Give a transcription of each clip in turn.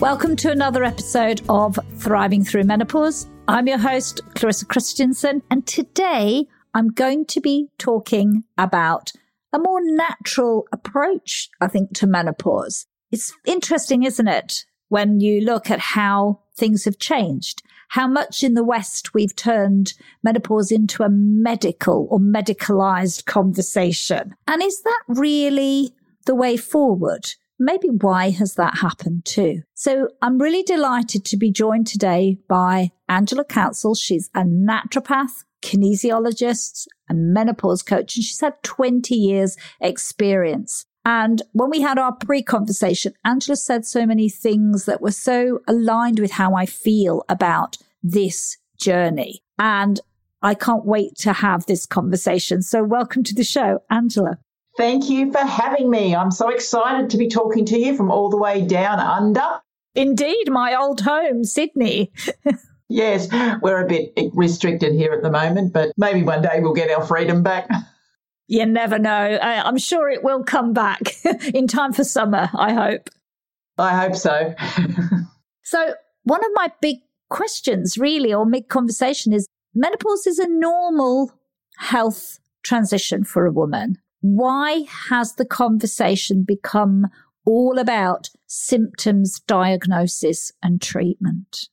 Welcome to another episode of Thriving Through Menopause. I'm your host, Clarissa Kristjansson, and today I'm going to be talking about a more natural approach, I think, to menopause. It's interesting, isn't it? When you look at how things have changed, how much in the West we've turned menopause into a medical or medicalized conversation. And is that really the way forward? Maybe why has that happened too? So I'm really delighted to be joined today by Angela Counsel. She's a naturopath, kinesiologist, and menopause coach, and she's had 20 years experience. And when we had our pre conversation, Angela said so many things that were so aligned with how I feel about this journey. And I can't wait to have this conversation. So welcome to the show, Angela. Thank you for having me. I'm so excited to be talking to you from all the way down under. Indeed, my old home, Sydney. yes, we're a bit restricted here at the moment, but maybe one day we'll get our freedom back. You never know. I'm sure it will come back in time for summer, I hope. I hope so. so, one of my big questions, really, or mid conversation is menopause is a normal health transition for a woman why has the conversation become all about symptoms, diagnosis, and treatment?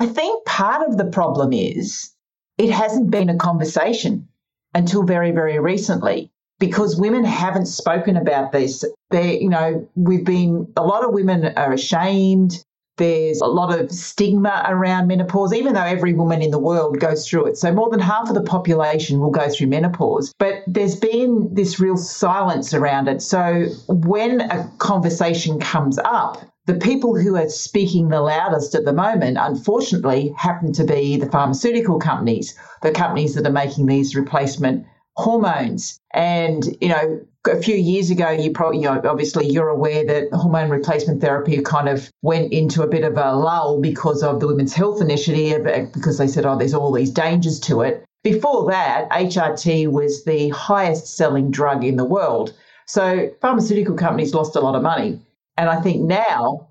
I think part of the problem is it hasn't been a conversation until very, very recently because women haven't spoken about this. They, you know, we've been, a lot of women are ashamed. There's a lot of stigma around menopause, even though every woman in the world goes through it. So, more than half of the population will go through menopause. But there's been this real silence around it. So, when a conversation comes up, the people who are speaking the loudest at the moment, unfortunately, happen to be the pharmaceutical companies, the companies that are making these replacement hormones. And, you know, a few years ago, you probably, you know, obviously you're aware that hormone replacement therapy kind of went into a bit of a lull because of the Women's Health Initiative, uh, because they said, oh, there's all these dangers to it. Before that, HRT was the highest selling drug in the world. So pharmaceutical companies lost a lot of money. And I think now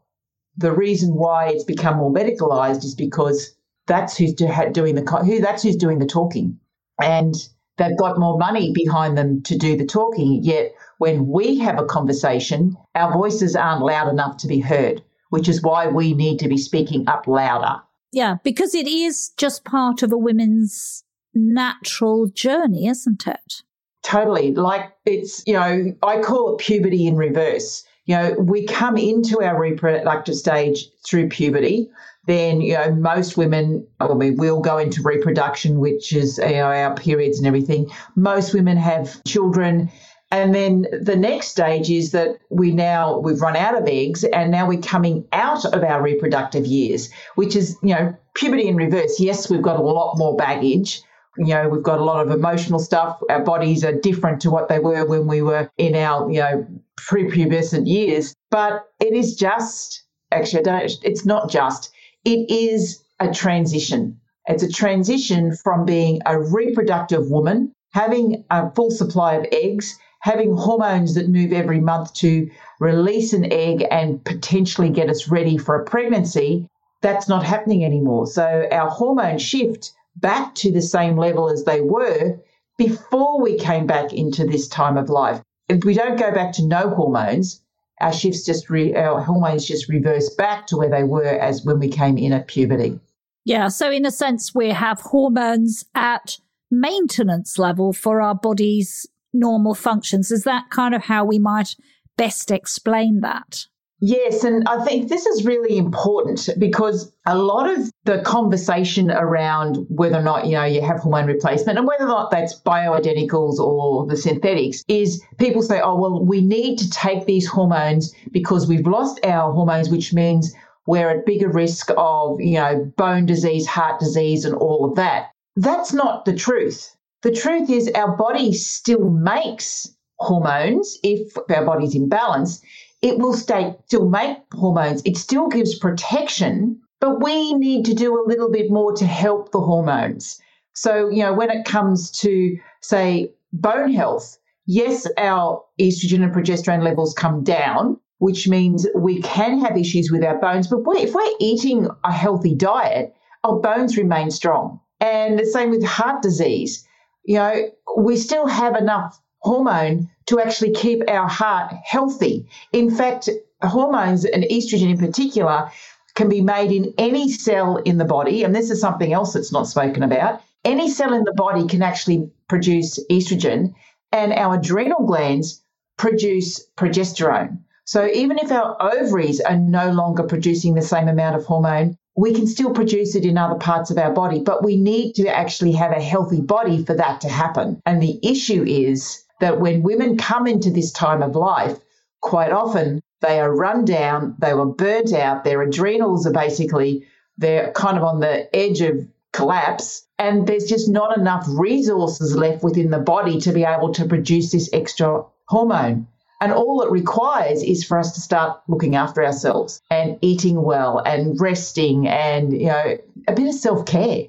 the reason why it's become more medicalized is because that's who's doing the who that's who's doing the talking. And they've got more money behind them to do the talking. Yet when we have a conversation, our voices aren't loud enough to be heard, which is why we need to be speaking up louder. Yeah, because it is just part of a woman's natural journey, isn't it? Totally. Like it's, you know, I call it puberty in reverse. You know, we come into our reproductive stage through puberty then you know most women I mean we'll go into reproduction which is you know, our periods and everything. Most women have children. And then the next stage is that we now we've run out of eggs and now we're coming out of our reproductive years which is you know puberty in reverse. Yes we've got a lot more baggage. You know we've got a lot of emotional stuff. Our bodies are different to what they were when we were in our you know prepubescent years. But it is just actually I don't it's not just it is a transition. It's a transition from being a reproductive woman, having a full supply of eggs, having hormones that move every month to release an egg and potentially get us ready for a pregnancy, that's not happening anymore. So our hormones shift back to the same level as they were before we came back into this time of life. If we don't go back to no hormones, our shifts just re, our hormones just reverse back to where they were as when we came in at puberty. Yeah, so in a sense we have hormones at maintenance level for our body's normal functions. Is that kind of how we might best explain that? Yes, and I think this is really important because a lot of the conversation around whether or not, you know, you have hormone replacement and whether or not that's bioidenticals or the synthetics is people say, oh, well, we need to take these hormones because we've lost our hormones, which means we're at bigger risk of, you know, bone disease, heart disease, and all of that. That's not the truth. The truth is our body still makes hormones if our body's in balance it will stay, still make hormones. It still gives protection, but we need to do a little bit more to help the hormones. So, you know, when it comes to, say, bone health, yes, our estrogen and progesterone levels come down, which means we can have issues with our bones. But if we're eating a healthy diet, our bones remain strong. And the same with heart disease. You know, we still have enough hormone to actually keep our heart healthy. In fact, hormones and estrogen in particular can be made in any cell in the body, and this is something else that's not spoken about. Any cell in the body can actually produce estrogen, and our adrenal glands produce progesterone. So even if our ovaries are no longer producing the same amount of hormone, we can still produce it in other parts of our body, but we need to actually have a healthy body for that to happen. And the issue is that when women come into this time of life, quite often they are run down, they were burnt out, their adrenals are basically, they're kind of on the edge of collapse, and there's just not enough resources left within the body to be able to produce this extra hormone. And all it requires is for us to start looking after ourselves and eating well and resting and, you know, a bit of self care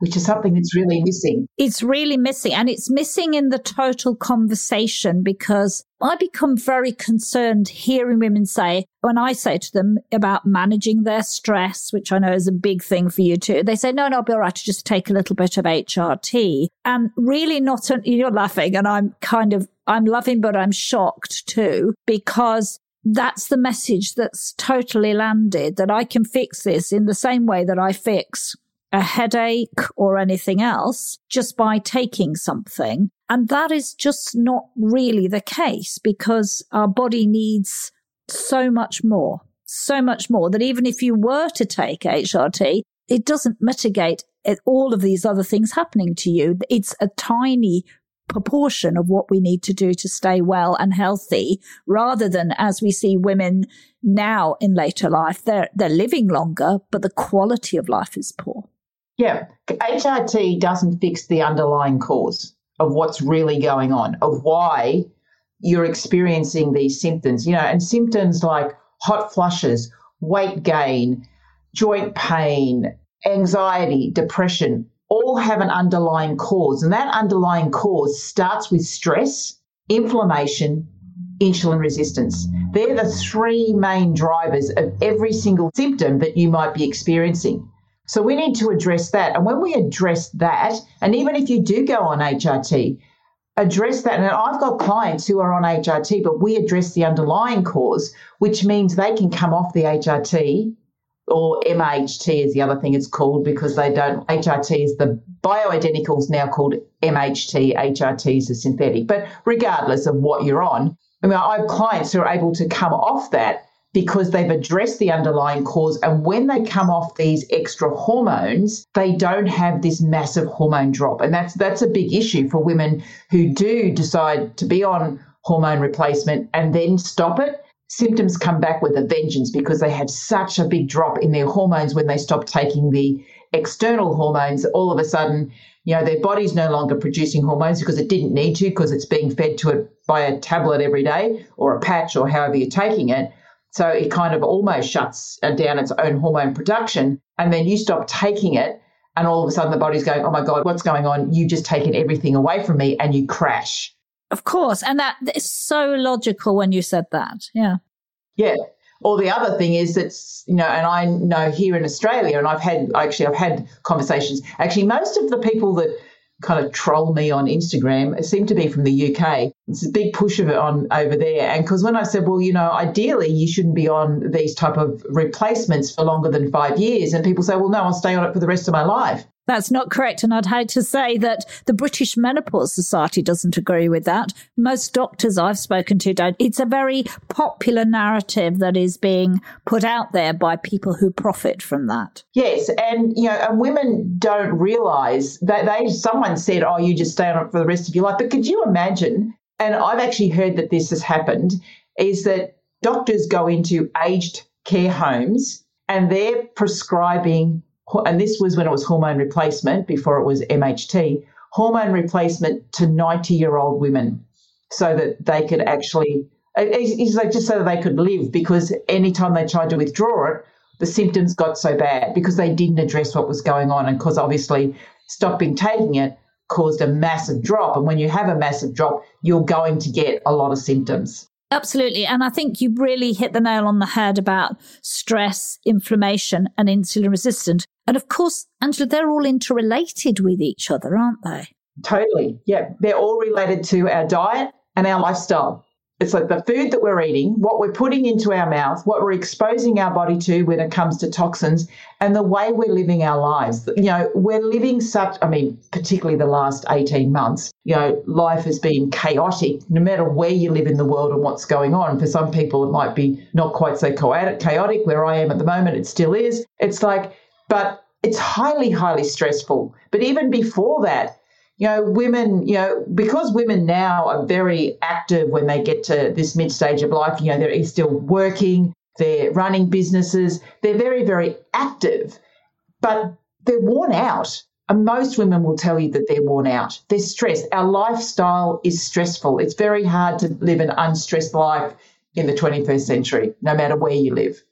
which is something that's really missing. It's really missing. And it's missing in the total conversation because I become very concerned hearing women say, when I say to them about managing their stress, which I know is a big thing for you too, they say, no, no, I'll be all right to just take a little bit of HRT. And really not, you're laughing and I'm kind of, I'm loving, but I'm shocked too, because that's the message that's totally landed that I can fix this in the same way that I fix a headache or anything else just by taking something. And that is just not really the case because our body needs so much more, so much more that even if you were to take HRT, it doesn't mitigate all of these other things happening to you. It's a tiny proportion of what we need to do to stay well and healthy rather than as we see women now in later life they're they're living longer but the quality of life is poor yeah, HRT doesn't fix the underlying cause of what's really going on, of why you're experiencing these symptoms, you know, and symptoms like hot flushes, weight gain, joint pain, anxiety, depression, all have an underlying cause. And that underlying cause starts with stress, inflammation, insulin resistance. They're the three main drivers of every single symptom that you might be experiencing. So we need to address that. And when we address that, and even if you do go on HRT, address that. And I've got clients who are on HRT, but we address the underlying cause, which means they can come off the HRT or MHT is the other thing it's called because they don't, HRT is the bioidenticals now called MHT, HRT is a synthetic. But regardless of what you're on, I mean, I have clients who are able to come off that because they've addressed the underlying cause. And when they come off these extra hormones, they don't have this massive hormone drop. And that's that's a big issue for women who do decide to be on hormone replacement and then stop it. Symptoms come back with a vengeance because they have such a big drop in their hormones when they stop taking the external hormones. All of a sudden, you know, their body's no longer producing hormones because it didn't need to because it's being fed to it by a tablet every day or a patch or however you're taking it so it kind of almost shuts down its own hormone production. And then you stop taking it, and all of a sudden the body's going, oh my God, what's going on? You've just taken everything away from me, and you crash. Of course. And that is so logical when you said that. Yeah. Yeah. Or the other thing is that, you know, and I know here in Australia, and I've had actually, I've had conversations. Actually, most of the people that kind of troll me on Instagram it seemed to be from the UK. It's a big push of it on over there. And because when I said, well, you know, ideally you shouldn't be on these type of replacements for longer than five years, and people say, well, no, I'll stay on it for the rest of my life. That's not correct. And I'd hate to say that the British Menopause Society doesn't agree with that. Most doctors I've spoken to don't. It's a very popular narrative that is being put out there by people who profit from that. Yes. And, you know, and women don't realize that they, someone said, oh, you just stay on it for the rest of your life. But could you imagine? And I've actually heard that this has happened is that doctors go into aged care homes and they're prescribing and this was when it was hormone replacement before it was MHT, hormone replacement to 90 year old women so that they could actually, it's like just so that they could live because anytime they tried to withdraw it, the symptoms got so bad because they didn't address what was going on. And because obviously stopping taking it caused a massive drop. And when you have a massive drop, you're going to get a lot of symptoms. Absolutely. And I think you really hit the nail on the head about stress, inflammation, and insulin resistant. And of course, Angela, they're all interrelated with each other, aren't they? Totally. Yeah. They're all related to our diet and our lifestyle. It's like the food that we're eating, what we're putting into our mouth, what we're exposing our body to when it comes to toxins, and the way we're living our lives. You know, we're living such, I mean, particularly the last 18 months, you know, life has been chaotic no matter where you live in the world and what's going on. For some people, it might be not quite so chaotic. Where I am at the moment, it still is. It's like, but it's highly, highly stressful. But even before that, you know, women, you know, because women now are very active when they get to this mid stage of life, you know, they're still working, they're running businesses, they're very, very active, but they're worn out. And most women will tell you that they're worn out. They're stressed. Our lifestyle is stressful. It's very hard to live an unstressed life in the 21st century, no matter where you live.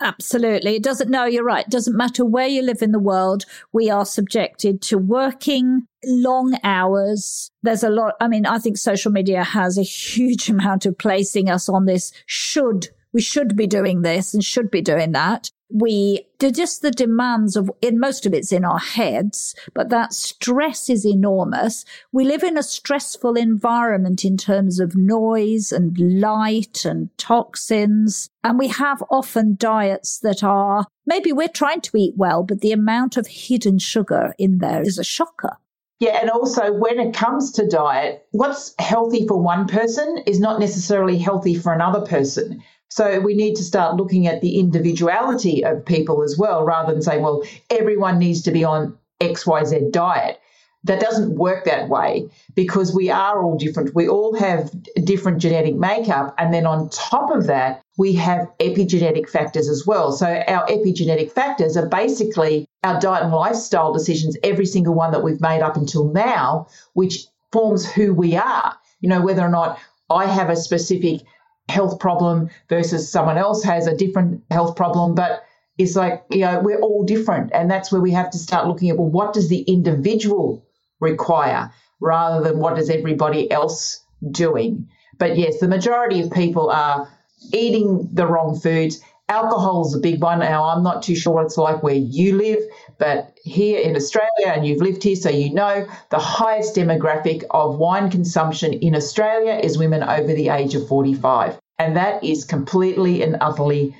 Absolutely. It doesn't, no, you're right. It doesn't matter where you live in the world. We are subjected to working long hours. There's a lot. I mean, I think social media has a huge amount of placing us on this should we should be doing this and should be doing that we just the demands of in most of it's in our heads but that stress is enormous we live in a stressful environment in terms of noise and light and toxins and we have often diets that are maybe we're trying to eat well but the amount of hidden sugar in there is a shocker yeah, and also when it comes to diet, what's healthy for one person is not necessarily healthy for another person. So we need to start looking at the individuality of people as well, rather than saying, well, everyone needs to be on XYZ diet. That doesn't work that way because we are all different. We all have different genetic makeup. And then on top of that, we have epigenetic factors as well. So our epigenetic factors are basically our diet and lifestyle decisions, every single one that we've made up until now, which forms who we are. You know, whether or not I have a specific health problem versus someone else has a different health problem. But it's like, you know, we're all different. And that's where we have to start looking at, well, what does the individual require rather than what is everybody else doing? But yes, the majority of people are eating the wrong foods. Alcohol is a big one. Now, I'm not too sure what it's like where you live, but here in Australia, and you've lived here, so you know the highest demographic of wine consumption in Australia is women over the age of 45. And that is completely and utterly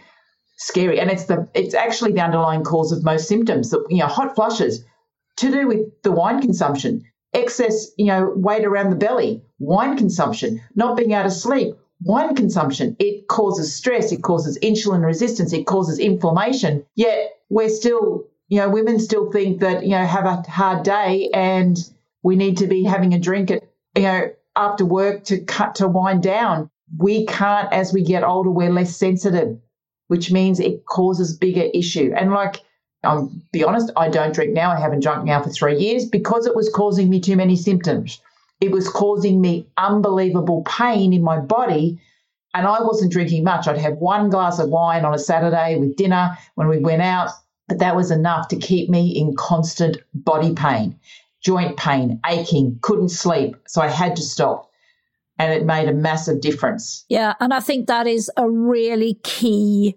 scary. And it's the it's actually the underlying cause of most symptoms. That you know, hot flushes to do with the wine consumption, excess, you know, weight around the belly, wine consumption, not being able to sleep, wine consumption. It causes stress, it causes insulin resistance, it causes inflammation. Yet we're still, you know, women still think that, you know, have a hard day and we need to be having a drink at, you know, after work to cut to wind down we can't, as we get older, we're less sensitive, which means it causes bigger issue. And like, I'll be honest, I don't drink now. I haven't drunk now for three years because it was causing me too many symptoms. It was causing me unbelievable pain in my body. And I wasn't drinking much. I'd have one glass of wine on a Saturday with dinner when we went out, but that was enough to keep me in constant body pain, joint pain, aching, couldn't sleep. So I had to stop. and it made a massive difference. Yeah. And I think that is a really key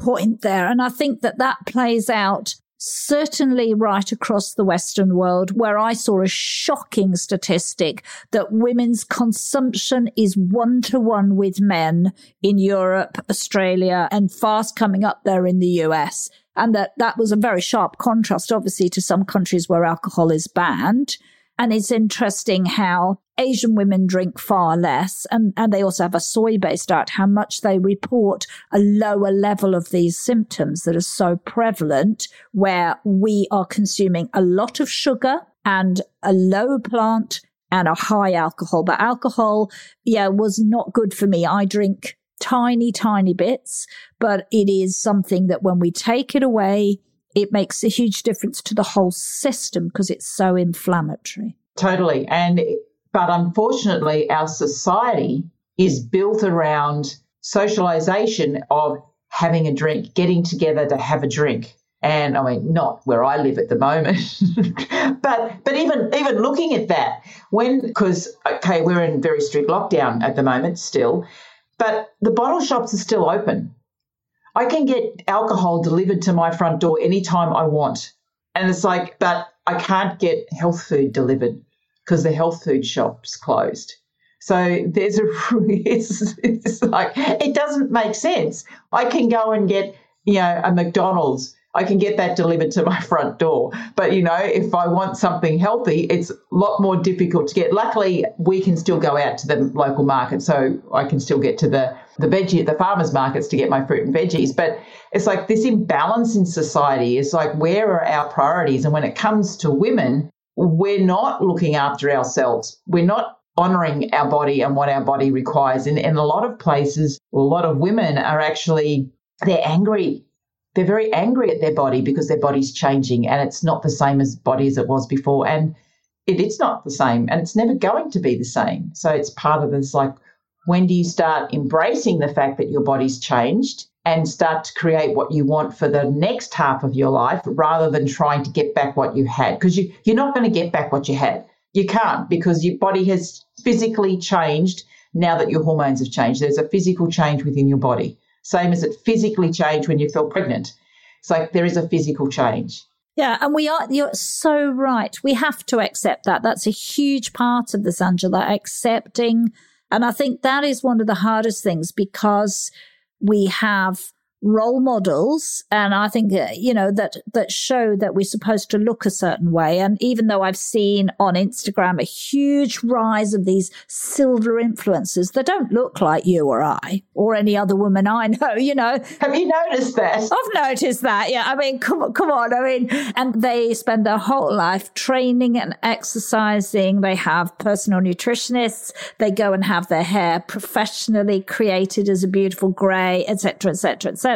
point there. And I think that that plays out certainly right across the Western world, where I saw a shocking statistic that women's consumption is one to one with men in Europe, Australia, and fast coming up there in the US. And that that was a very sharp contrast, obviously, to some countries where alcohol is banned. And it's interesting how Asian women drink far less, and, and they also have a soy based diet, how much they report a lower level of these symptoms that are so prevalent, where we are consuming a lot of sugar and a low plant and a high alcohol. But alcohol, yeah, was not good for me. I drink tiny, tiny bits, but it is something that when we take it away, it makes a huge difference to the whole system because it's so inflammatory. Totally. And but unfortunately our society is built around socialization of having a drink, getting together to have a drink. And I mean, not where I live at the moment, but but even even looking at that, when because okay, we're in very strict lockdown at the moment still, but the bottle shops are still open. I can get alcohol delivered to my front door anytime I want. And it's like, but I can't get health food delivered because the health food shop's closed. So there's a, it's, it's like, it doesn't make sense. I can go and get, you know, a McDonald's I can get that delivered to my front door. But you know, if I want something healthy, it's a lot more difficult to get. Luckily, we can still go out to the local market, so I can still get to the the veggie the farmers markets to get my fruit and veggies. But it's like this imbalance in society is like where are our priorities? And when it comes to women, we're not looking after ourselves. We're not honoring our body and what our body requires. And in a lot of places, a lot of women are actually they're angry they're very angry at their body because their body's changing and it's not the same as body as it was before. And it, it's not the same and it's never going to be the same. So it's part of this like, when do you start embracing the fact that your body's changed and start to create what you want for the next half of your life rather than trying to get back what you had? Because you, you're not going to get back what you had. You can't because your body has physically changed now that your hormones have changed. There's a physical change within your body same as it physically changed when you felt pregnant. It's like there is a physical change. Yeah, and we are, you're so right. We have to accept that. That's a huge part of this, Angela, accepting. And I think that is one of the hardest things because we have role models and i think uh, you know that that show that we're supposed to look a certain way. And even though i've seen on instagram a huge rise of these silver influencers that don't look like you or i or any other woman i know you know. Have you noticed that? I've noticed that yeah. I mean come, come on i mean and they spend their whole life training and exercising. They have personal nutritionists. They go and have their hair professionally created as a beautiful gray etc etc etc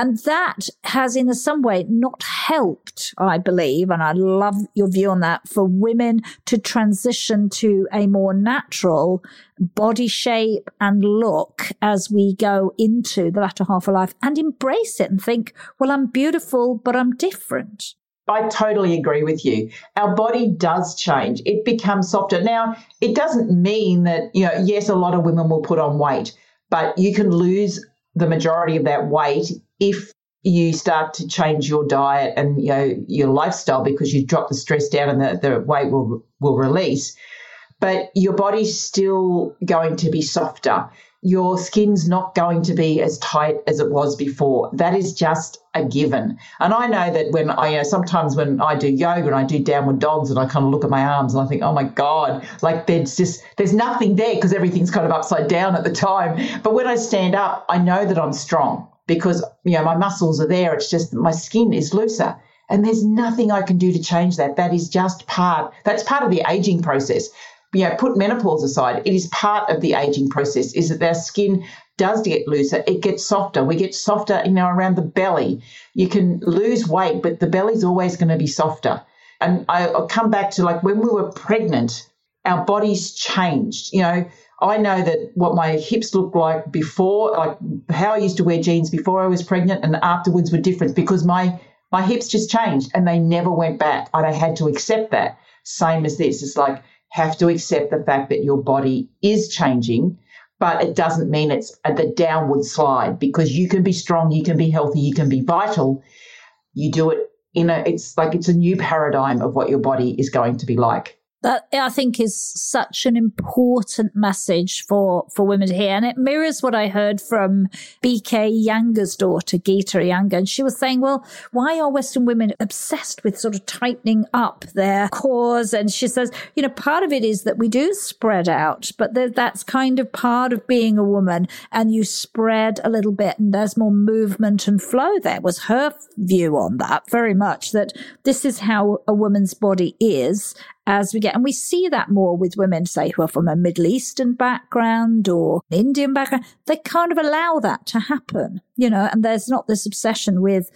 And that has in some way not helped, I believe, and I love your view on that, for women to transition to a more natural body shape and look as we go into the latter half of life and embrace it and think, well, I'm beautiful, but I'm different. I totally agree with you. Our body does change. It becomes softer. Now, it doesn't mean that, you know, yes, a lot of women will put on weight, but you can lose the majority of that weight if you start to change your diet and you know your lifestyle because you drop the stress down and the, the weight will will release. But your body's still going to be softer your skin's not going to be as tight as it was before that is just a given and i know that when i you know sometimes when i do yoga and i do downward dogs and i kind of look at my arms and i think oh my god like there's just there's nothing there because everything's kind of upside down at the time but when i stand up i know that i'm strong because you know my muscles are there. It's just my skin is looser. And there's nothing I can do to change that. That is just part, that's part of the aging process. You know, put menopause aside, it is part of the aging process, is that our skin does get looser, it gets softer. We get softer, you know, around the belly. You can lose weight, but the belly's always going to be softer. And I, I'll come back to like when we were pregnant, our bodies changed. You know, I know that what my hips looked like before, like how I used to wear jeans before I was pregnant and afterwards were different because my my hips just changed and they never went back. And I had to accept that. Same as this. It's like have to accept the fact that your body is changing, but it doesn't mean it's at the downward slide because you can be strong, you can be healthy, you can be vital. You do it in a, it's like it's a new paradigm of what your body is going to be like that I think is such an important message for, for women to hear. And it mirrors what I heard from BK Iyengar's daughter, Geeta Iyengar. And she was saying, well, why are Western women obsessed with sort of tightening up their cores? And she says, you know, part of it is that we do spread out, but that's kind of part of being a woman and you spread a little bit and there's more movement and flow there was her view on that very much that this is how a woman's body is as we get. And we see that more with women, say, who are from a Middle Eastern background or Indian background. They kind of allow that to happen, you know, and there's not this obsession with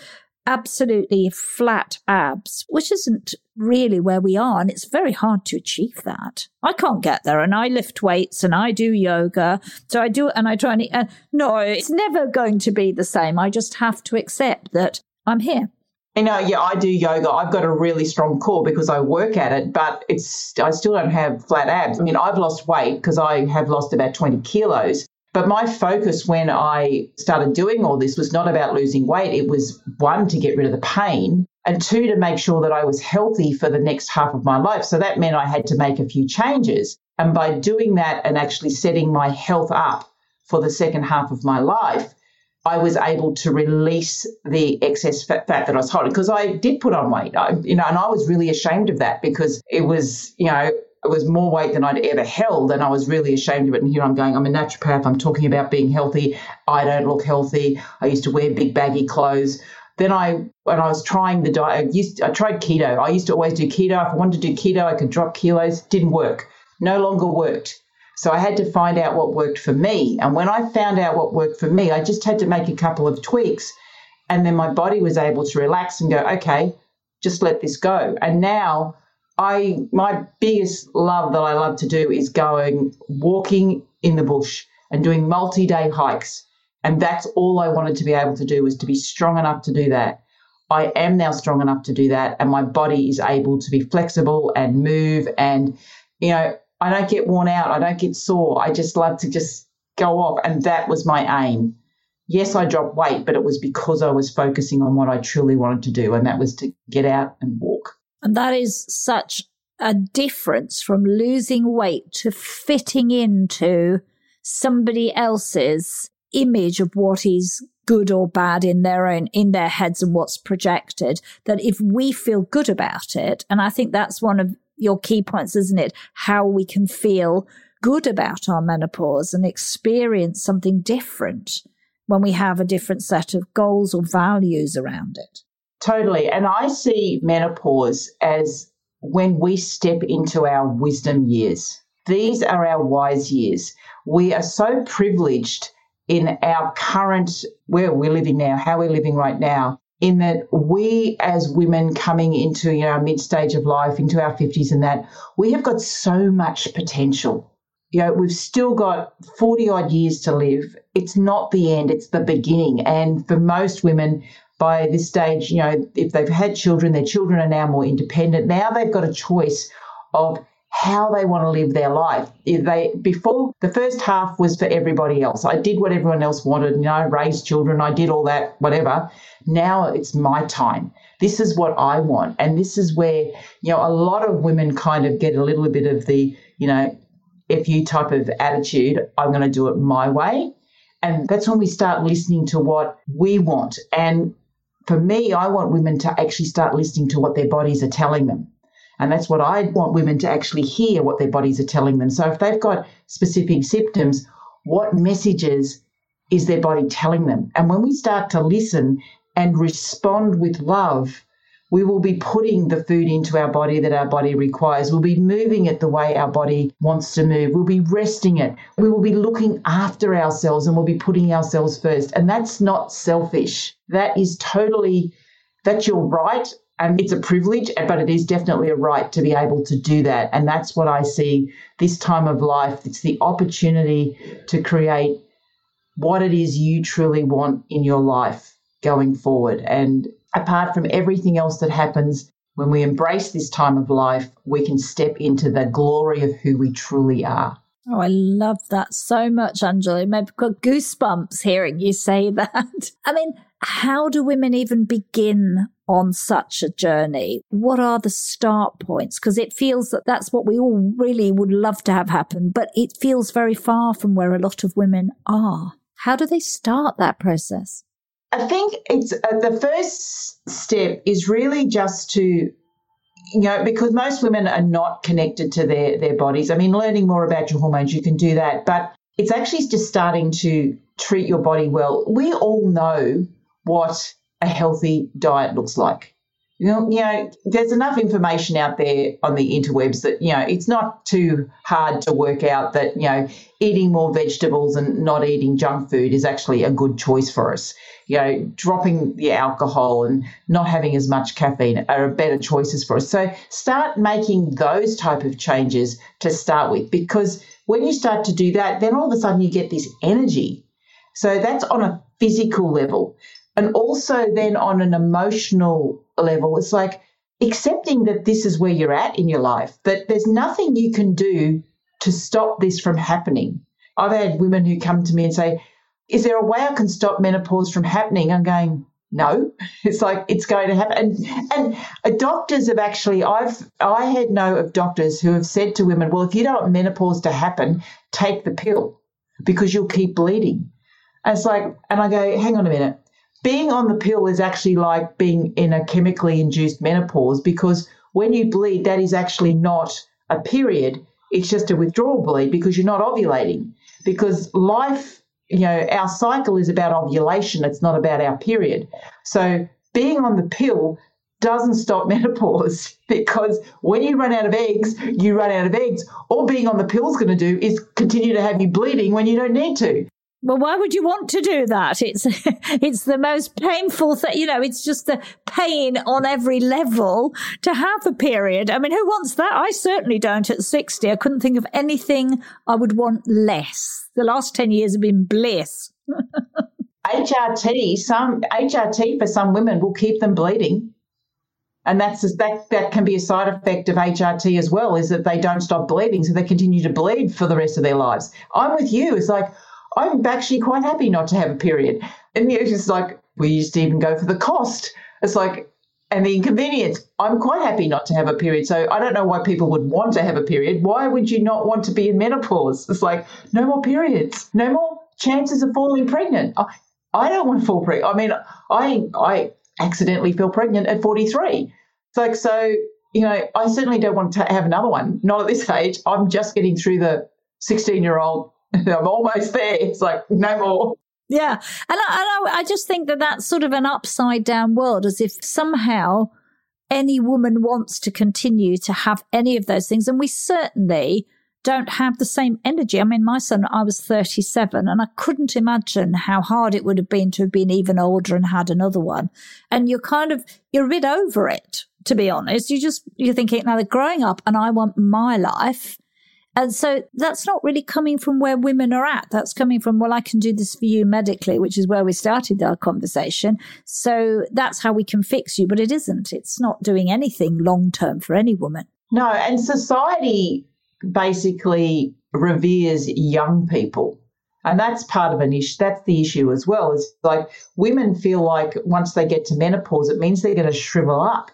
absolutely flat abs, which isn't really where we are. And it's very hard to achieve that. I can't get there. And I lift weights and I do yoga. So I do it and I try and, uh, no, it's never going to be the same. I just have to accept that I'm here. You know, yeah, I do yoga. I've got a really strong core because I work at it, but it's I still don't have flat abs. I mean, I've lost weight because I have lost about 20 kilos. But my focus when I started doing all this was not about losing weight. It was one, to get rid of the pain, and two, to make sure that I was healthy for the next half of my life. So that meant I had to make a few changes. And by doing that and actually setting my health up for the second half of my life, I was able to release the excess fat, fat that I was holding because I did put on weight, I, you know, and I was really ashamed of that because it was, you know, it was more weight than I'd ever held, and I was really ashamed of it. And here I'm going, I'm a naturopath. I'm talking about being healthy. I don't look healthy. I used to wear big baggy clothes. Then I, when I was trying the diet, I, used, I tried keto. I used to always do keto. If I wanted to do keto, I could drop kilos. Didn't work. No longer worked. So I had to find out what worked for me. And when I found out what worked for me, I just had to make a couple of tweaks. And then my body was able to relax and go, okay, just let this go. And now I my biggest love that I love to do is going walking in the bush and doing multi-day hikes. And that's all I wanted to be able to do was to be strong enough to do that. I am now strong enough to do that and my body is able to be flexible and move and you know I don't get worn out. I don't get sore. I just love to just go off. And that was my aim. Yes, I dropped weight, but it was because I was focusing on what I truly wanted to do, and that was to get out and walk. And that is such a difference from losing weight to fitting into somebody else's image of what is good or bad in their own in their heads and what's projected that if we feel good about it and i think that's one of your key points, isn't it? How we can feel good about our menopause and experience something different when we have a different set of goals or values around it. Totally. And I see menopause as when we step into our wisdom years. These are our wise years. We are so privileged in our current, where we're living now, how we're living right now, in that we as women coming into you know, our mid stage of life, into our 50s and that, we have got so much potential. You know, we've still got 40 odd years to live. It's not the end, it's the beginning. And for most women, by this stage, you know, if they've had children, their children are now more independent. Now they've got a choice of how they want to live their life. They before the first half was for everybody else. I did what everyone else wanted, you know, I raised children, I did all that, whatever. Now it's my time. This is what I want. And this is where, you know, a lot of women kind of get a little bit of the, you know, if you type of attitude, I'm going to do it my way. And that's when we start listening to what we want. And for me, I want women to actually start listening to what their bodies are telling them. And that's what I want women to actually hear what their bodies are telling them. So if they've got specific symptoms, what messages is their body telling them? And when we start to listen and respond with love, we will be putting the food into our body that our body requires. We'll be moving it the way our body wants to move. We'll be resting it. We will be looking after ourselves and we'll be putting ourselves first. And that's not selfish. That is totally, that's your right and it's a privilege, but it is definitely a right to be able to do that. And that's what I see this time of life. It's the opportunity to create what it is you truly want in your life going forward. And apart from everything else that happens when we embrace this time of life, we can step into the glory of who we truly are. Oh, I love that so much, Angela. I've got goosebumps hearing you say that. I mean, how do women even begin on such a journey? What are the start points? Because it feels that that's what we all really would love to have happen, but it feels very far from where a lot of women are. How do they start that process? I think it's uh, the first step is really just to you know, because most women are not connected to their, their bodies. I mean, learning more about your hormones, you can do that, but it's actually just starting to treat your body well. We all know what a healthy diet looks like. You know, there's enough information out there on the interwebs that, you know, it's not too hard to work out that, you know, eating more vegetables and not eating junk food is actually a good choice for us. You know, dropping the alcohol and not having as much caffeine are better choices for us. So start making those type of changes to start with because when you start to do that, then all of a sudden you get this energy. So that's on a physical level. And also then on an emotional level, it's like accepting that this is where you're at in your life, that there's nothing you can do to stop this from happening. I've had women who come to me and say, Is there a way I can stop menopause from happening? I'm going, no, it's like it's going to happen. And and uh, doctors have actually, I've I had know of doctors who have said to women, well, if you don't want menopause to happen, take the pill because you'll keep bleeding. And it's like, and I go, hang on a minute being on the pill is actually like being in a chemically induced menopause because when you bleed, that is actually not a period. It's just a withdrawal bleed because you're not ovulating. Because life, you know, our cycle is about ovulation, it's not about our period. So being on the pill doesn't stop menopause because when you run out of eggs, you run out of eggs. All being on the pill is going to do is continue to have you bleeding when you don't need to. Well, why would you want to do that? It's it's the most painful thing. You know, it's just the pain on every level to have a period. I mean, who wants that? I certainly don't. At sixty, I couldn't think of anything I would want less. The last ten years have been bliss. HRT, some HRT for some women will keep them bleeding, and that's that that can be a side effect of HRT as well. Is that they don't stop bleeding, so they continue to bleed for the rest of their lives. I'm with you. It's like I'm actually quite happy not to have a period. And it's just like, we used to even go for the cost. It's like, and the inconvenience. I'm quite happy not to have a period. So I don't know why people would want to have a period. Why would you not want to be in menopause? It's like, no more periods, no more chances of falling pregnant. I, I don't want to fall pregnant. I mean, I, I accidentally fell pregnant at 43. It's like, so, you know, I certainly don't want to have another one. Not at this age. I'm just getting through the 16 year old I'm almost there. It's like, no more. Yeah. And I, and I just think that that's sort of an upside down world, as if somehow any woman wants to continue to have any of those things. And we certainly don't have the same energy. I mean, my son, I was 37 and I couldn't imagine how hard it would have been to have been even older and had another one. And you're kind of, you're a over it, to be honest. You just, you're thinking, now they're growing up and I want my life. And so that's not really coming from where women are at. That's coming from, well, I can do this for you medically, which is where we started our conversation. So that's how we can fix you. But it isn't. It's not doing anything long term for any woman. No. And society basically reveres young people. And that's part of an issue. That's the issue as well. Is like women feel like once they get to menopause, it means they're going to shrivel up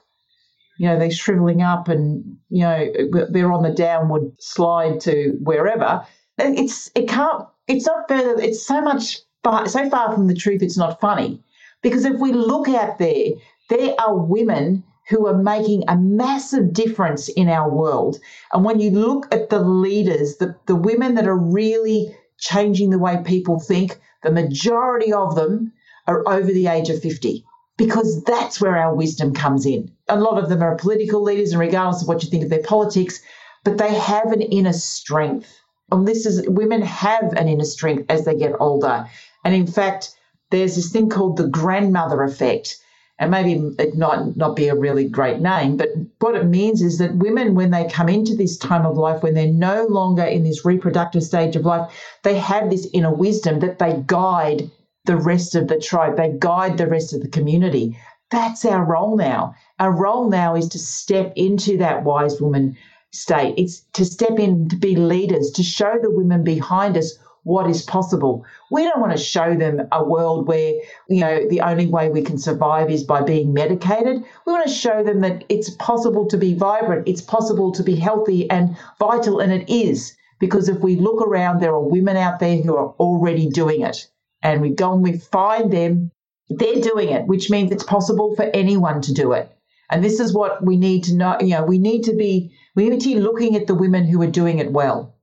you know, they're shriveling up and, you know, they're on the downward slide to wherever. It's, it can't, it's not further, it's so much, far, so far from the truth, it's not funny. Because if we look out there, there are women who are making a massive difference in our world. And when you look at the leaders, the, the women that are really changing the way people think, the majority of them are over the age of 50 because that's where our wisdom comes in. A lot of them are political leaders, and regardless of what you think of their politics, but they have an inner strength. And this is women have an inner strength as they get older. And in fact, there's this thing called the grandmother effect. And maybe it might not be a really great name, but what it means is that women, when they come into this time of life, when they're no longer in this reproductive stage of life, they have this inner wisdom that they guide the rest of the tribe. They guide the rest of the community. That's our role now. Our role now is to step into that wise woman state. It's to step in to be leaders, to show the women behind us what is possible. We don't want to show them a world where, you know, the only way we can survive is by being medicated. We want to show them that it's possible to be vibrant, it's possible to be healthy and vital, and it is. Because if we look around, there are women out there who are already doing it. And we go and we find them, they're doing it, which means it's possible for anyone to do it. And this is what we need to know. You know, we need to be, we need to be looking at the women who are doing it well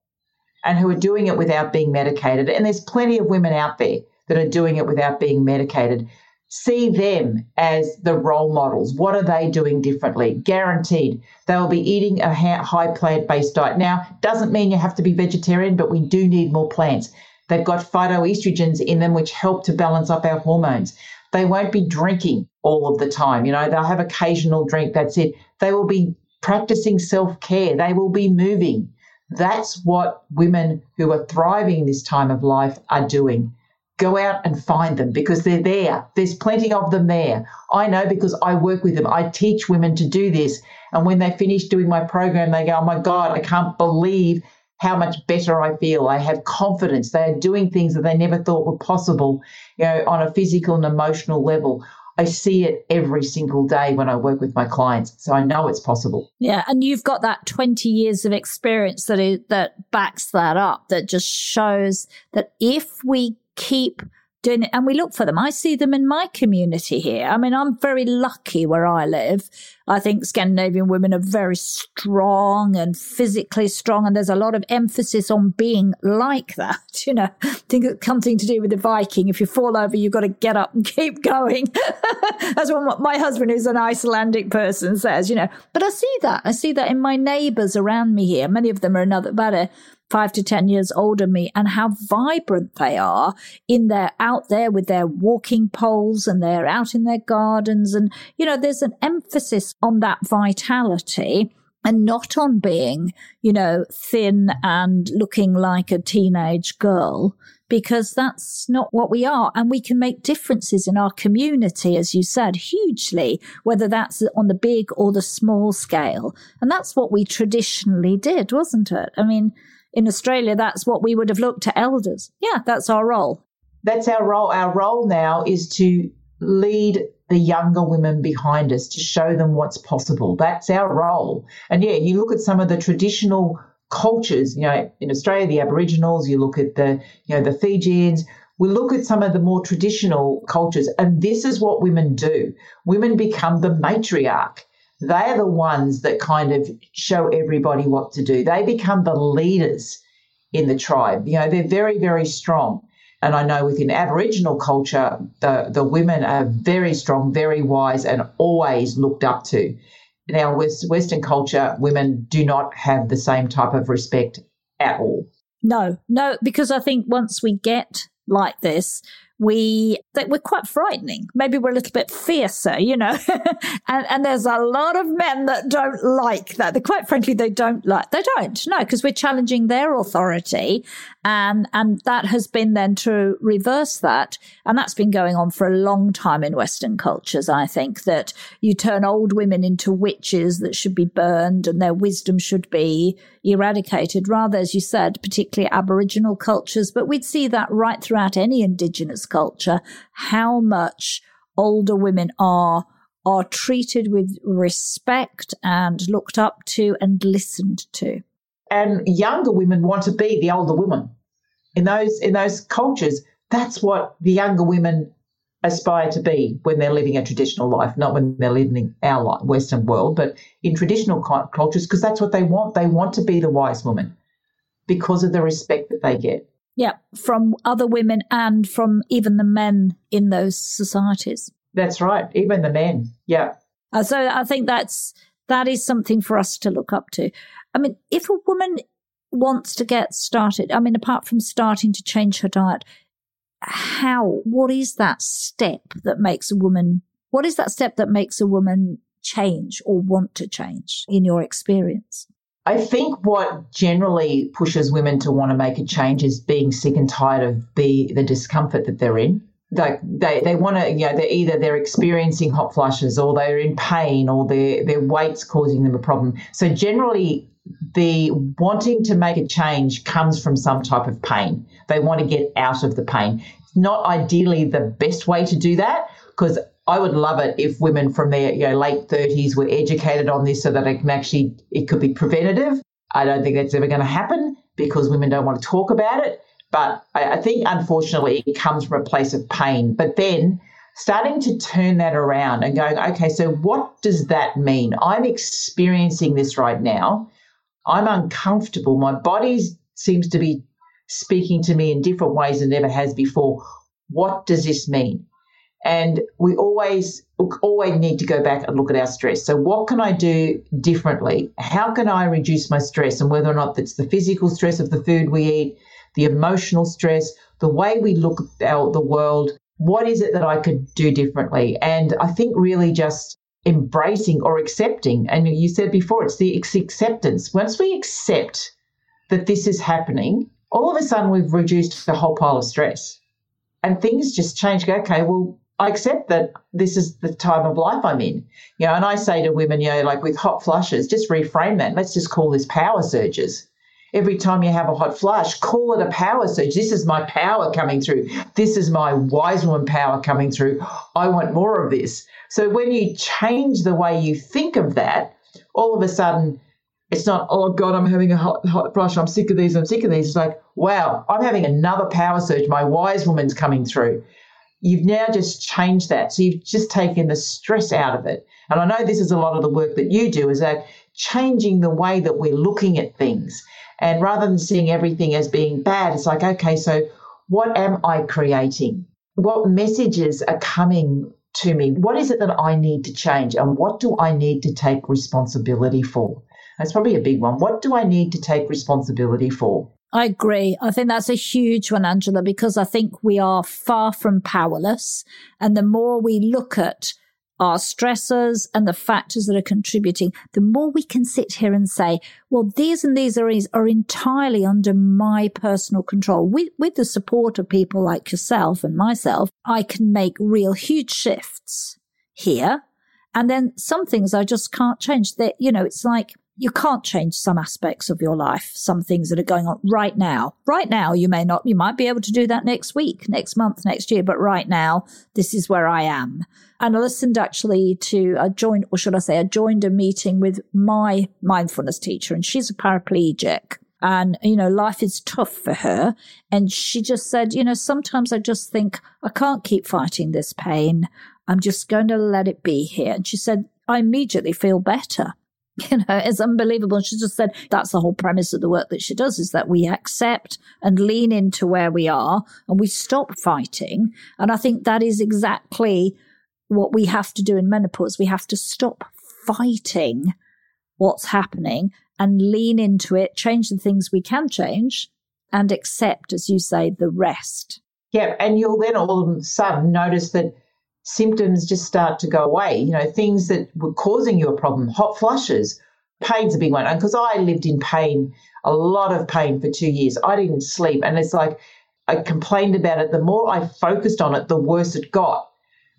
and who are doing it without being medicated. And there's plenty of women out there that are doing it without being medicated. See them as the role models. What are they doing differently? Guaranteed, they will be eating a high plant based diet. Now, doesn't mean you have to be vegetarian, but we do need more plants. They've got phytoestrogens in them, which help to balance up our hormones. They won't be drinking all of the time. You know, they'll have occasional drink, that's it. They will be practicing self care. They will be moving. That's what women who are thriving this time of life are doing. Go out and find them because they're there. There's plenty of them there. I know because I work with them. I teach women to do this. And when they finish doing my program, they go, Oh my God, I can't believe how much better I feel. I have confidence. They are doing things that they never thought were possible, you know, on a physical and emotional level. I see it every single day when I work with my clients. So I know it's possible. Yeah. And you've got that 20 years of experience that is, that backs that up, that just shows that if we keep doing it and we look for them. I see them in my community here. I mean, I'm very lucky where I live. I think Scandinavian women are very strong and physically strong. And there's a lot of emphasis on being like that. You know, I think it's something to do with the Viking. If you fall over, you've got to get up and keep going. That's what my husband, who's an Icelandic person, says, you know. But I see that. I see that in my neighbors around me here. Many of them are another, about a uh, five to 10 years older me and how vibrant they are in their out there with their walking poles and they're out in their gardens. And, you know, there's an emphasis on that vitality and not on being, you know, thin and looking like a teenage girl because that's not what we are. And we can make differences in our community, as you said, hugely, whether that's on the big or the small scale. And that's what we traditionally did, wasn't it? I mean, in Australia, that's what we would have looked to elders. Yeah, that's our role. That's our role. Our role now is to lead the younger women behind us to show them what's possible. That's our role. And yeah, you look at some of the traditional cultures, you know, in Australia, the Aboriginals, you look at the, you know, the Fijians, we look at some of the more traditional cultures, and this is what women do. Women become the matriarch they're the ones that kind of show everybody what to do. They become the leaders in the tribe. You know, they're very, very strong. And I know within Aboriginal culture, the, the women are very strong, very wise, and always looked up to. Now, with Western culture, women do not have the same type of respect at all. No, no, because I think once we get like this, we that we're quite frightening. Maybe we're a little bit fiercer, you know. and and there's a lot of men that don't like that. They quite frankly they don't like they don't no because we're challenging their authority, and and that has been then to reverse that, and that's been going on for a long time in Western cultures. I think that you turn old women into witches that should be burned, and their wisdom should be eradicated. Rather, as you said, particularly Aboriginal cultures, but we'd see that right throughout any indigenous culture, how much older women are are treated with respect and looked up to and listened to. And younger women want to be the older woman. In those in those cultures, that's what the younger women aspire to be when they're living a traditional life, not when they're living our Western world, but in traditional cultures, because that's what they want. They want to be the wise woman because of the respect that they get. Yeah, from other women and from even the men in those societies. That's right, even the men. Yeah. Uh, so I think that's that is something for us to look up to. I mean, if a woman wants to get started, I mean, apart from starting to change her diet, how? What is that step that makes a woman? What is that step that makes a woman change or want to change in your experience? I think what generally pushes women to want to make a change is being sick and tired of the, the discomfort that they're in. like they, they want to, you know, they're either they're experiencing hot flushes or they're in pain or their their weight's causing them a problem. So generally the wanting to make a change comes from some type of pain. They want to get out of the pain. It's not ideally the best way to do that because I would love it if women from their you know, late 30s were educated on this so that it can actually it could be preventative. I don't think that's ever going to happen because women don't want to talk about it. But I, I think unfortunately it comes from a place of pain. But then starting to turn that around and going, okay, so what does that mean? I'm experiencing this right now. I'm uncomfortable. My body seems to be speaking to me in different ways than it ever has before. What does this mean? And we always always need to go back and look at our stress. So what can I do differently? How can I reduce my stress? And whether or not it's the physical stress of the food we eat, the emotional stress, the way we look at the world, what is it that I could do differently? And I think really just embracing or accepting. And you said before, it's the acceptance. Once we accept that this is happening, all of a sudden we've reduced the whole pile of stress. And things just change. Okay, well, I accept that this is the time of life I'm in. You know, and I say to women, you know, like with hot flushes, just reframe that. Let's just call this power surges. Every time you have a hot flush, call it a power surge. This is my power coming through. This is my wise woman power coming through. I want more of this. So when you change the way you think of that, all of a sudden it's not, oh God, I'm having a hot, hot flush. I'm sick of these. I'm sick of these. It's like, wow, I'm having another power surge. My wise woman's coming through. You've now just changed that. So you've just taken the stress out of it. And I know this is a lot of the work that you do is that changing the way that we're looking at things. And rather than seeing everything as being bad, it's like, okay, so what am I creating? What messages are coming to me? What is it that I need to change? And what do I need to take responsibility for? That's probably a big one. What do I need to take responsibility for? I agree. I think that's a huge one, Angela, because I think we are far from powerless. And the more we look at our stressors and the factors that are contributing, the more we can sit here and say, well, these and these areas are entirely under my personal control. With, with the support of people like yourself and myself, I can make real huge shifts here. And then some things I just can't change that, you know, it's like, you can't change some aspects of your life, some things that are going on right now. Right now, you may not, you might be able to do that next week, next month, next year, but right now, this is where I am. And I listened actually to, I joined, or should I say, I joined a meeting with my mindfulness teacher, and she's a paraplegic. And, you know, life is tough for her. And she just said, you know, sometimes I just think I can't keep fighting this pain. I'm just going to let it be here. And she said, I immediately feel better. you know, it's unbelievable. She just said that's the whole premise of the work that she does is that we accept and lean into where we are and we stop fighting. And I think that is exactly what we have to do in menopause. We have to stop fighting what's happening and lean into it, change the things we can change and accept, as you say, the rest. Yeah. And you'll then all of a sudden notice that symptoms just start to go away. You know, things that were causing you a problem, hot flushes, pain's a big one. And because I lived in pain, a lot of pain for two years, I didn't sleep. And it's like I complained about it. The more I focused on it, the worse it got.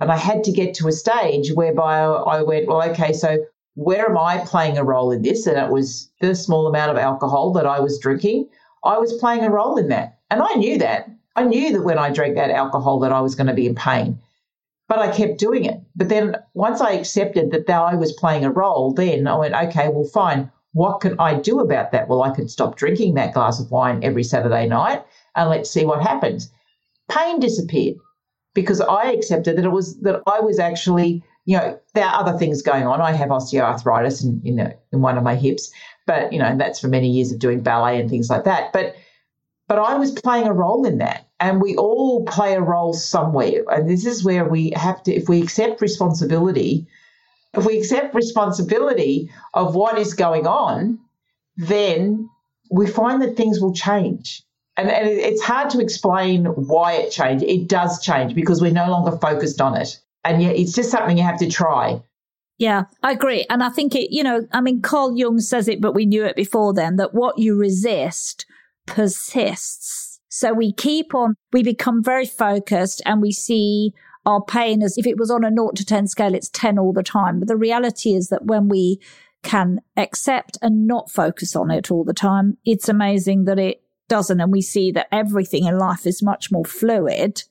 And I had to get to a stage whereby I went, well, okay, so where am I playing a role in this? And it was the small amount of alcohol that I was drinking. I was playing a role in that. And I knew that. I knew that when I drank that alcohol that I was going to be in pain but I kept doing it. But then once I accepted that I was playing a role, then I went, okay, well, fine. What can I do about that? Well, I could stop drinking that glass of wine every Saturday night and let's see what happens. Pain disappeared because I accepted that it was that I was actually, you know, there are other things going on. I have osteoarthritis in, in, in one of my hips, but you know, that's for many years of doing ballet and things like that. But but I was playing a role in that. And we all play a role somewhere. And this is where we have to, if we accept responsibility, if we accept responsibility of what is going on, then we find that things will change. And, and it's hard to explain why it changed. It does change because we're no longer focused on it. And yet it's just something you have to try. Yeah, I agree. And I think it, you know, I mean, Carl Jung says it, but we knew it before then that what you resist persists. So we keep on, we become very focused and we see our pain as if it was on a 0 to 10 scale, it's 10 all the time. But the reality is that when we can accept and not focus on it all the time, it's amazing that it doesn't. And we see that everything in life is much more fluid,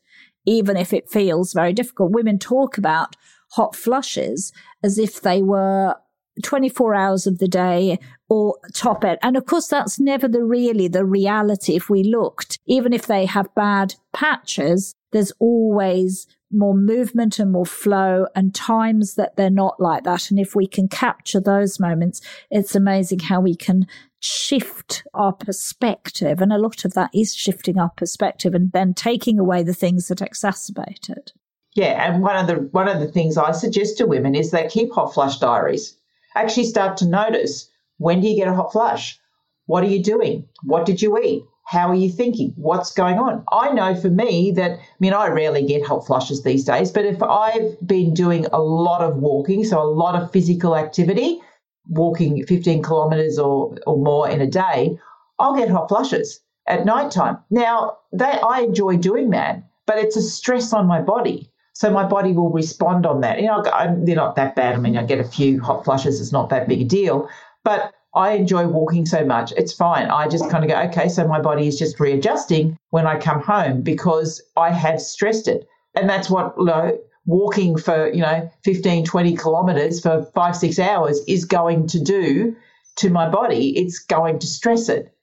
even if it feels very difficult. Women talk about hot flushes as if they were 24 hours of the day or top it. And of course, that's never the really the reality. If we looked, even if they have bad patches, there's always more movement and more flow and times that they're not like that. And if we can capture those moments, it's amazing how we can shift our perspective. And a lot of that is shifting our perspective and then taking away the things that exacerbate it. Yeah, and one of the one of the things I suggest to women is they keep hot flush diaries. Actually start to notice when do you get a hot flush? What are you doing? What did you eat? How are you thinking? What's going on? I know for me that, I mean, I rarely get hot flushes these days, but if I've been doing a lot of walking, so a lot of physical activity, walking 15 kilometres or, or more in a day, I'll get hot flushes at night time. Now, they, I enjoy doing that, but it's a stress on my body. So my body will respond on that. You know, I'm, they're not that bad. I mean, I get a few hot flushes. It's not that big a deal. But I enjoy walking so much. It's fine. I just kind of go, okay, so my body is just readjusting when I come home because I have stressed it. And that's what you know, walking for, you know, 15, 20 kilometers for five, six hours is going to do to my body. It's going to stress it.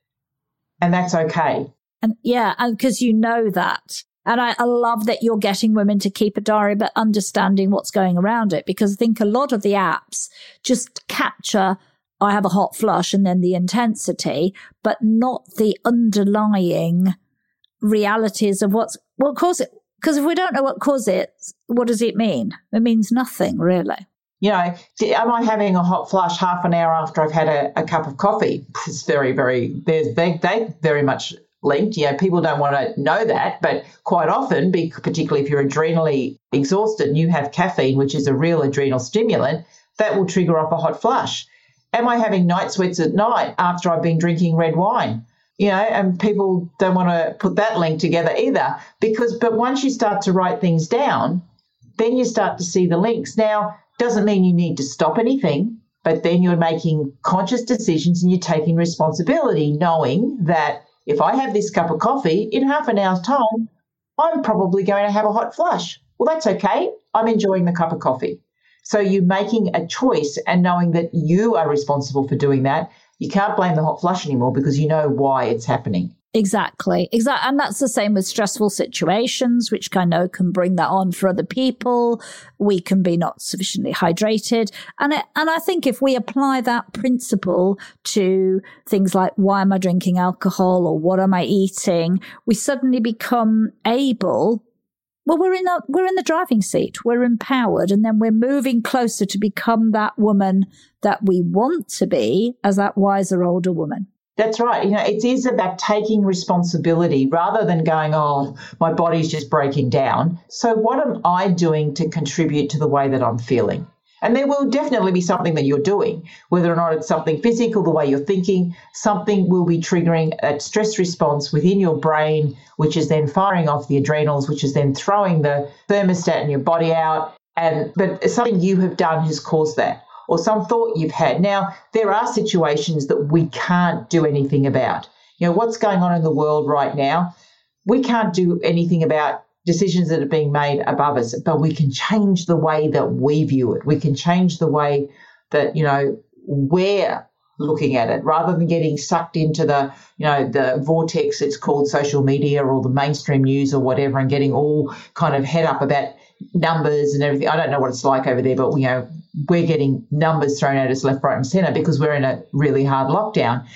And that's okay. And yeah, and because you know that. And I, I, love that you're getting women to keep a diary, but understanding what's going around it. Because I think a lot of the apps just capture I have a hot flush and then the intensity, but not the underlying realities of what's what caused it. Because if we don't know what caused it, what does it mean? It means nothing, really. You know, am I having a hot flush half an hour after I've had a, a cup of coffee? It's very, very, they, they very much linked. You know, people don't want to know that, but quite often, particularly if you're adrenally exhausted and you have caffeine, which is a real adrenal stimulant, that will trigger off a hot flush. Am I having night sweats at night after I've been drinking red wine? You know, and people don't want to put that link together either because, but once you start to write things down, then you start to see the links. Now, doesn't mean you need to stop anything, but then you're making conscious decisions and you're taking responsibility, knowing that if I have this cup of coffee in half an hour's time, I'm probably going to have a hot flush. Well, that's okay. I'm enjoying the cup of coffee. So you're making a choice and knowing that you are responsible for doing that. You can't blame the hot flush anymore because you know why it's happening. Exactly. Exactly. And that's the same with stressful situations, which I know can bring that on for other people. We can be not sufficiently hydrated. And, it, and I think if we apply that principle to things like why am I drinking alcohol or what am I eating, we suddenly become able well, we're in a, we're in the driving seat. We're empowered and then we're moving closer to become that woman that we want to be as that wiser older woman. That's right. You know, it is about taking responsibility rather than going, oh, my body's just breaking down. So, what am I doing to contribute to the way that I'm feeling? And there will definitely be something that you're doing, whether or not it's something physical, the way you're thinking, something will be triggering a stress response within your brain, which is then firing off the adrenals, which is then throwing the thermostat in your body out. And but something you have done has caused that, or some thought you've had. Now, there are situations that we can't do anything about. You know, what's going on in the world right now, we can't do anything about decisions that are being made above us, but we can change the way that we view it. We can change the way that, you know, we're looking at it rather than getting sucked into the, you know, the vortex it's called social media or the mainstream news or whatever and getting all kind of head up about numbers and everything. I don't know what it's like over there, but you know, we're getting numbers thrown at us left, right, and center because we're in a really hard lockdown.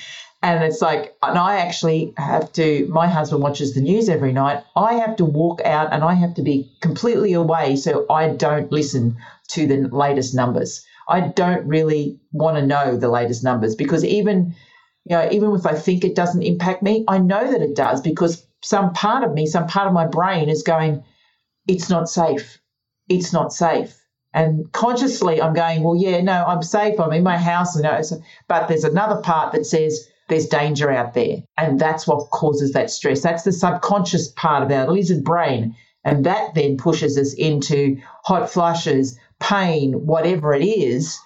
And it's like, and I actually have to, my husband watches the news every night. I have to walk out and I have to be completely away so I don't listen to the latest numbers. I don't really want to know the latest numbers because even, you know, even if I think it doesn't impact me, I know that it does because some part of me, some part of my brain is going, it's not safe. It's not safe. And consciously, I'm going, well, yeah, no, I'm safe. I'm in my house, you know. But there's another part that says, there's danger out there. And that's what causes that stress. That's the subconscious part of our lizard brain. And that then pushes us into hot flushes, pain, whatever it is,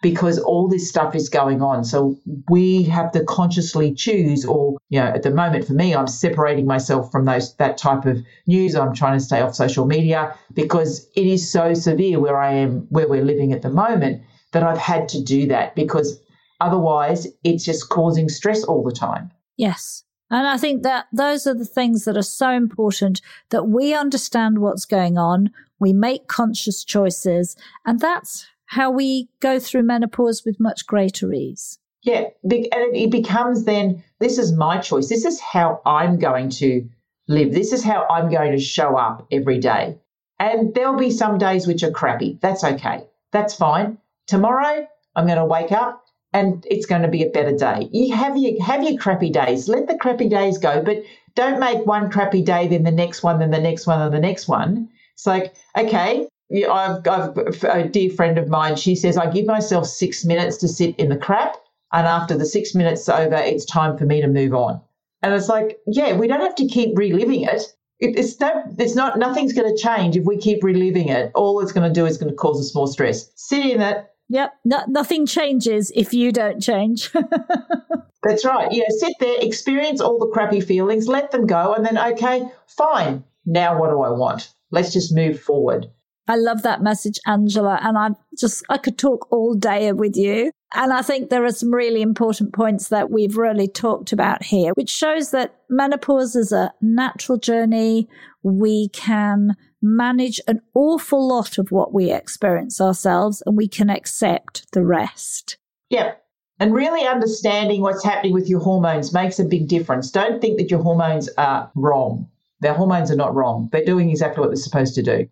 because all this stuff is going on. So we have to consciously choose, or, you know, at the moment for me, I'm separating myself from those that type of news. I'm trying to stay off social media because it is so severe where I am, where we're living at the moment, that I've had to do that because otherwise it's just causing stress all the time. Yes. And I think that those are the things that are so important that we understand what's going on. We make conscious choices and that's how we go through menopause with much greater ease. Yeah, and it becomes then this is my choice. This is how I'm going to live. This is how I'm going to show up every day. And there'll be some days which are crappy. That's okay. That's fine. Tomorrow, I'm going to wake up and it's going to be a better day. You have your have your crappy days. Let the crappy days go, but don't make one crappy day, then the next one, then the next one, and the next one. It's like, okay, yeah, I've, I've a dear friend of mine. She says I give myself six minutes to sit in the crap, and after the six minutes over, it's time for me to move on. And it's like, yeah, we don't have to keep reliving it. it it's not. It's not. Nothing's going to change if we keep reliving it. All it's going to do is going to cause us more stress. Sit in it. Yep. No, nothing changes if you don't change. That's right. Yeah. Sit there, experience all the crappy feelings, let them go, and then okay, fine. Now what do I want? Let's just move forward. I love that message, Angela. And I just, I could talk all day with you. And I think there are some really important points that we've really talked about here, which shows that menopause is a natural journey. We can manage an awful lot of what we experience ourselves and we can accept the rest. Yeah. And really understanding what's happening with your hormones makes a big difference. Don't think that your hormones are wrong. Their hormones are not wrong. They're doing exactly what they're supposed to do.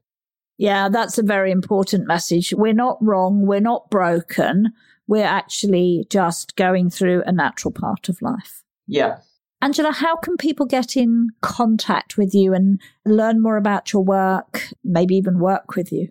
Yeah, that's a very important message. We're not wrong. We're not broken. We're actually just going through a natural part of life. Yeah. Angela, how can people get in contact with you and learn more about your work, maybe even work with you?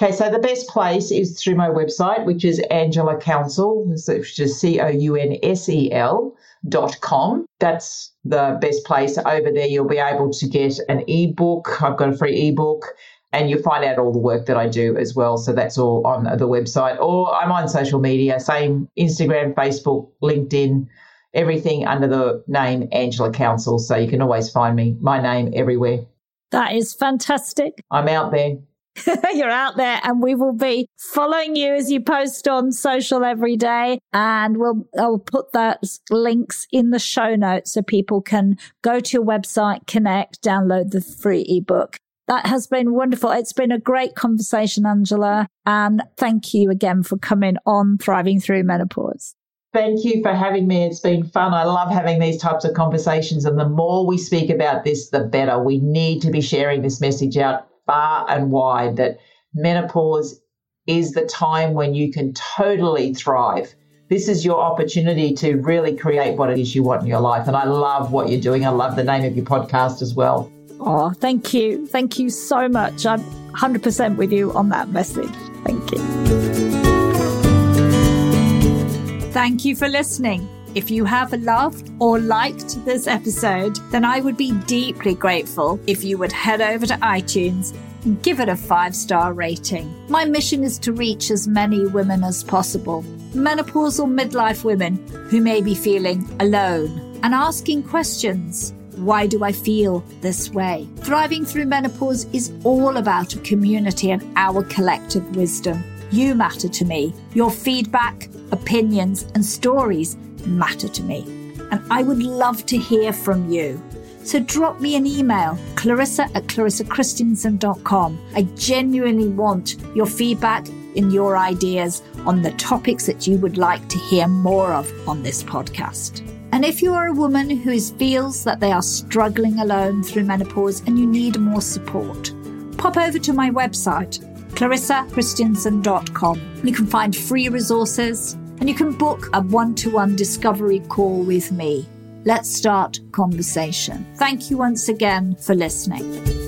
Okay, so the best place is through my website, which is Angela Counsel, which is C O U N S E L dot com. That's the best place. Over there, you'll be able to get an ebook. I've got a free ebook and you'll find out all the work that I do as well. So that's all on the website, or I'm on social media, same Instagram, Facebook, LinkedIn, everything under the name Angela Counsel. So you can always find me, my name everywhere. That is fantastic. I'm out there. You're out there and we will be following you as you post on social every day. And we'll, I'll put those links in the show notes so people can go to your website, connect, download the free ebook. That has been wonderful. It's been a great conversation, Angela. And thank you again for coming on Thriving Through Menopause. Thank you for having me. It's been fun. I love having these types of conversations. And the more we speak about this, the better. We need to be sharing this message out far and wide that menopause is the time when you can totally thrive. This is your opportunity to really create what it is you want in your life. And I love what you're doing. I love the name of your podcast as well. Oh, thank you. Thank you so much. I'm 100% with you on that message. Thank you. Thank you for listening. If you have loved or liked this episode, then I would be deeply grateful if you would head over to iTunes and give it a five star rating. My mission is to reach as many women as possible, menopausal midlife women who may be feeling alone and asking questions why do I feel this way? Thriving through menopause is all about a community and our collective wisdom. You matter to me. Your feedback, opinions, and stories matter to me. And I would love to hear from you. So drop me an email, clarissa at clarissakristjansson.com. I genuinely want your feedback and your ideas on the topics that you would like to hear more of on this podcast. And if you are a woman who feels that they are struggling alone through menopause and you need more support, pop over to my website, clarissakristjansson.com. You can find free resources and you can book a one to one discovery call with me. Let's start conversation. Thank you once again for listening.